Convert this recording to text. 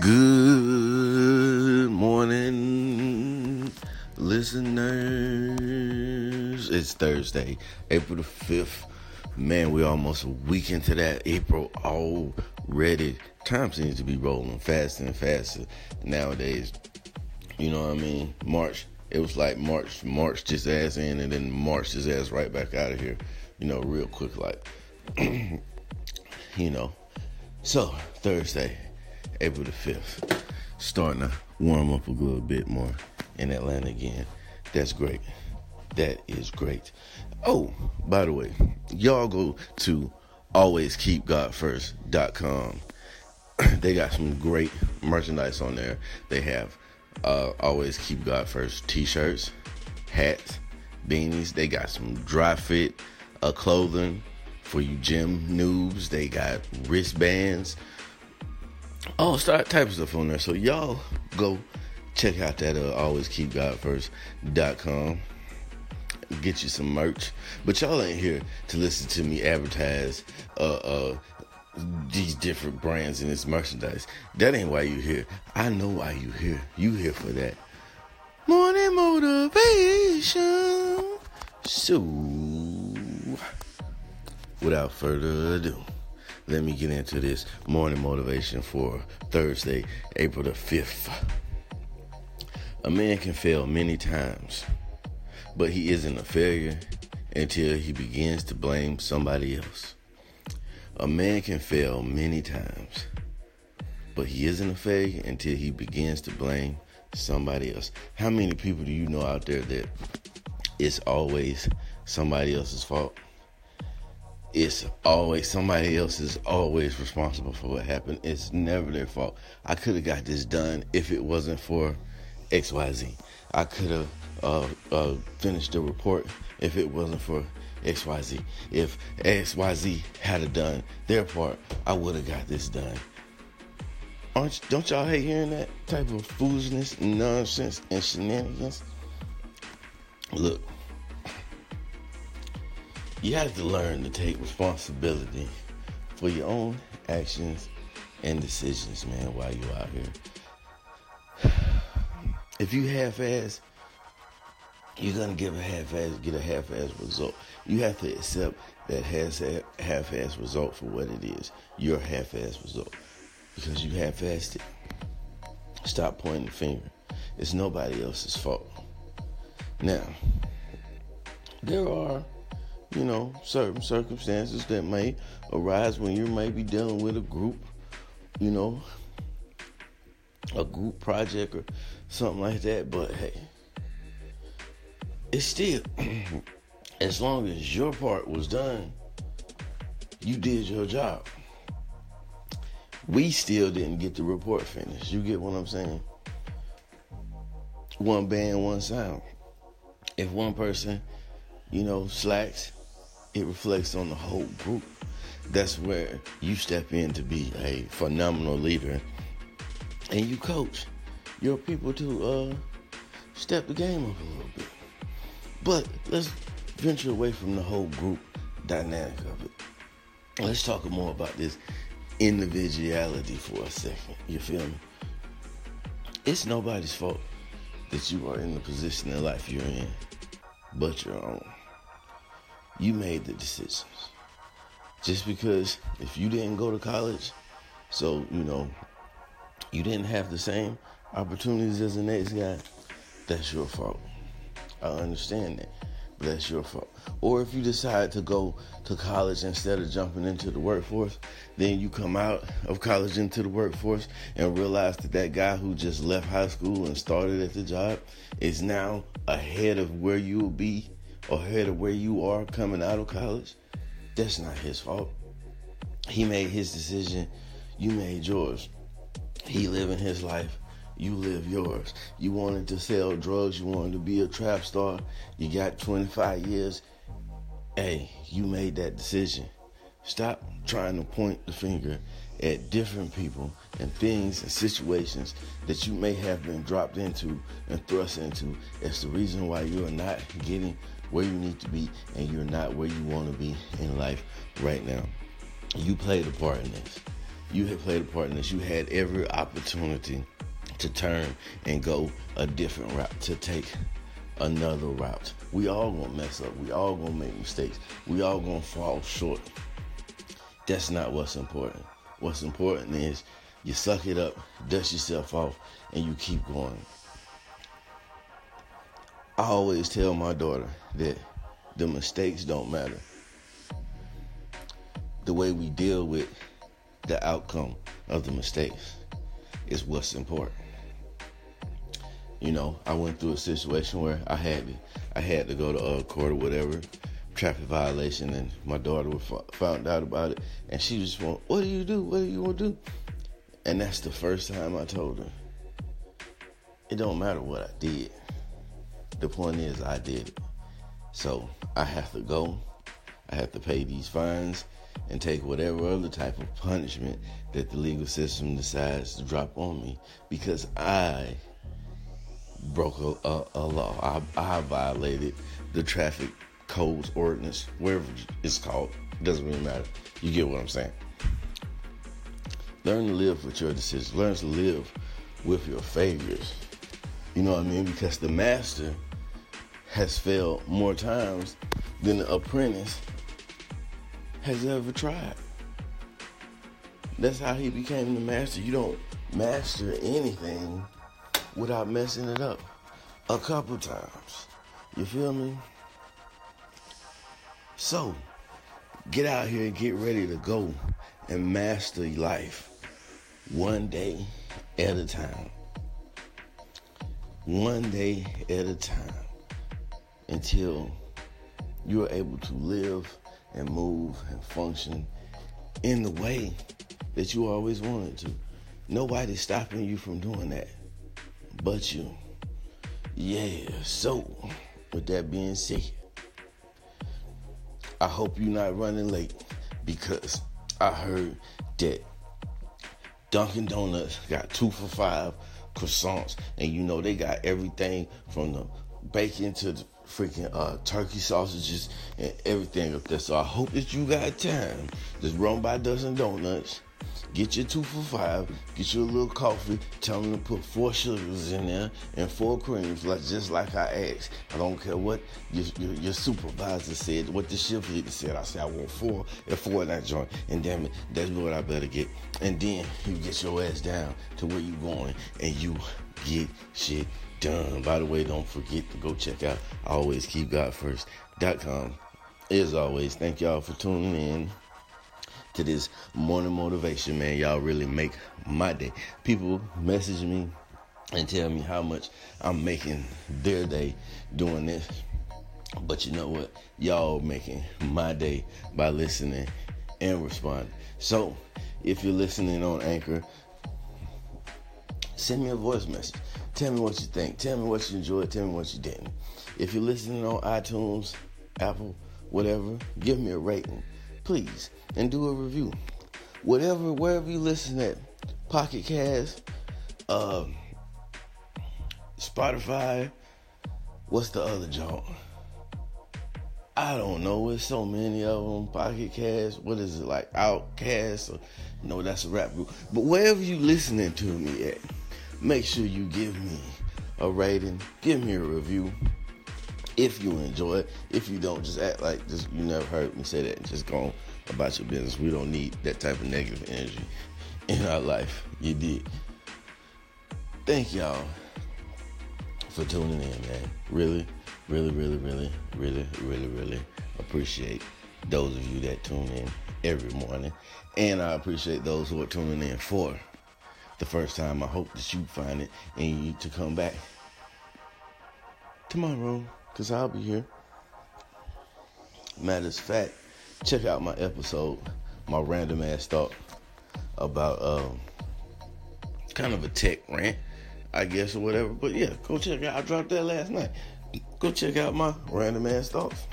Good morning, listeners. It's Thursday, April the 5th. Man, we're almost a week into that April already. Time seems to be rolling faster and faster nowadays. You know what I mean? March, it was like March, March just ass in and then March just ass right back out of here. You know, real quick, like, you know. So, Thursday, April the 5th. Starting to warm up a little bit more in Atlanta again. That's great. That is great. Oh, by the way, y'all go to alwayskeepgodfirst.com. they got some great merchandise on there. They have uh, Always Keep God First t shirts, hats, beanies. They got some dry fit uh, clothing for you gym noobs. They got wristbands all start type stuff on there. So y'all go check out that uh, alwayskeepgodfirst.com. Get you some merch. But y'all ain't here to listen to me advertise uh uh these different brands and this merchandise. That ain't why you here. I know why you here. You here for that. Morning motivation. So without further ado let me get into this morning motivation for Thursday, April the 5th. A man can fail many times, but he isn't a failure until he begins to blame somebody else. A man can fail many times, but he isn't a failure until he begins to blame somebody else. How many people do you know out there that it's always somebody else's fault? It's always somebody else is always responsible for what happened. It's never their fault. I could have got this done if it wasn't for XYZ. I could have uh, uh, finished the report if it wasn't for XYZ. If XYZ had done their part, I would have got this done. Aren't don't y'all hate hearing that type of foolishness, nonsense, and shenanigans? Look, you have to learn to take responsibility for your own actions and decisions, man, while you're out here. If you half-ass, you're gonna give a half-ass, get a half-ass result. You have to accept that half-ass result for what it is, your half-ass result, because you half-assed it. Stop pointing the finger. It's nobody else's fault. Now, there are you know, certain circumstances that may arise when you may be dealing with a group, you know, a group project or something like that. But hey, it's still, as long as your part was done, you did your job. We still didn't get the report finished. You get what I'm saying? One band, one sound. If one person, you know, slacks, it reflects on the whole group. That's where you step in to be a phenomenal leader and you coach your people to uh, step the game up a little bit. But let's venture away from the whole group dynamic of it. Let's talk more about this individuality for a second. You feel me? It's nobody's fault that you are in the position in life you're in, but your own you made the decisions. Just because if you didn't go to college, so, you know, you didn't have the same opportunities as the next guy, that's your fault. I understand that, but that's your fault. Or if you decide to go to college instead of jumping into the workforce, then you come out of college into the workforce and realize that that guy who just left high school and started at the job is now ahead of where you will be ahead of where you are coming out of college, that's not his fault. He made his decision, you made yours. He living his life, you live yours. You wanted to sell drugs, you wanted to be a trap star, you got 25 years. Hey, you made that decision. Stop trying to point the finger at different people and things and situations that you may have been dropped into and thrust into as the reason why you are not getting where you need to be and you're not where you want to be in life right now. You played a part in this. You have played a part in this. You had every opportunity to turn and go a different route, to take another route. We all gonna mess up. We all gonna make mistakes. We all gonna fall short. That's not what's important. What's important is you suck it up, dust yourself off, and you keep going. I always tell my daughter that the mistakes don't matter. The way we deal with the outcome of the mistakes is what's important. You know, I went through a situation where I had to, I had to go to a court or whatever, traffic violation, and my daughter found out about it, and she just went, "What do you do? What do you want to do?" And that's the first time I told her, "It don't matter what I did. The point is, I did it. So I have to go. I have to pay these fines." and take whatever other type of punishment that the legal system decides to drop on me because I broke a, a, a law. I, I, violated the traffic codes ordinance, wherever it's called. Doesn't really matter. You get what I'm saying. Learn to live with your decisions. Learn to live with your failures. You know what I mean? Because the master has failed more times than the apprentice has ever tried. That's how he became the master. You don't master anything without messing it up a couple times. You feel me? So, get out here and get ready to go and master life one day at a time. One day at a time until you're able to live and move and function in the way that you always wanted to. Nobody's stopping you from doing that but you. Yeah, so with that being said, I hope you're not running late because I heard that Dunkin' Donuts got two for five croissants, and you know they got everything from the bacon to the freaking uh, turkey sausages and everything up there. So I hope that you got time. Just run by Dunkin' Donuts Get your two for five. Get you a little coffee. Tell them to put four sugars in there and four creams, like just like I asked. I don't care what your, your, your supervisor said, what the shift leader said. I said I want four and four in that joint. And damn it, that's what I better get. And then you get your ass down to where you going, and you get shit done. By the way, don't forget to go check out always keep God first.com. As always, thank y'all for tuning in to this morning motivation, man. Y'all really make my day. People message me and tell me how much I'm making their day doing this. But you know what? Y'all making my day by listening and responding. So, if you're listening on Anchor, send me a voice message. Tell me what you think. Tell me what you enjoyed. Tell me what you didn't. If you're listening on iTunes, Apple, whatever, give me a rating please, and do a review. Whatever, wherever you listen at, Pocket Cast, uh, Spotify, what's the other joint? I don't know. It's so many of them. Pocket Cast. What is it like? Outcast? Or, no, that's a rap group. But wherever you listening to me at, make sure you give me a rating. Give me a review if you enjoy it. If you don't, just act like just you never heard me say that just go about your business. We don't need that type of negative energy in our life. You did. Thank y'all for tuning in, man. Really, really, really, really, really, really, really appreciate those of you that tune in every morning. And I appreciate those who are tuning in for the first time. I hope that you find it and you to come back tomorrow because I'll be here. Matter of fact, check out my episode, my random ass thought about um, kind of a tech rant, I guess, or whatever. But yeah, go check out. I dropped that last night. Go check out my random ass thoughts.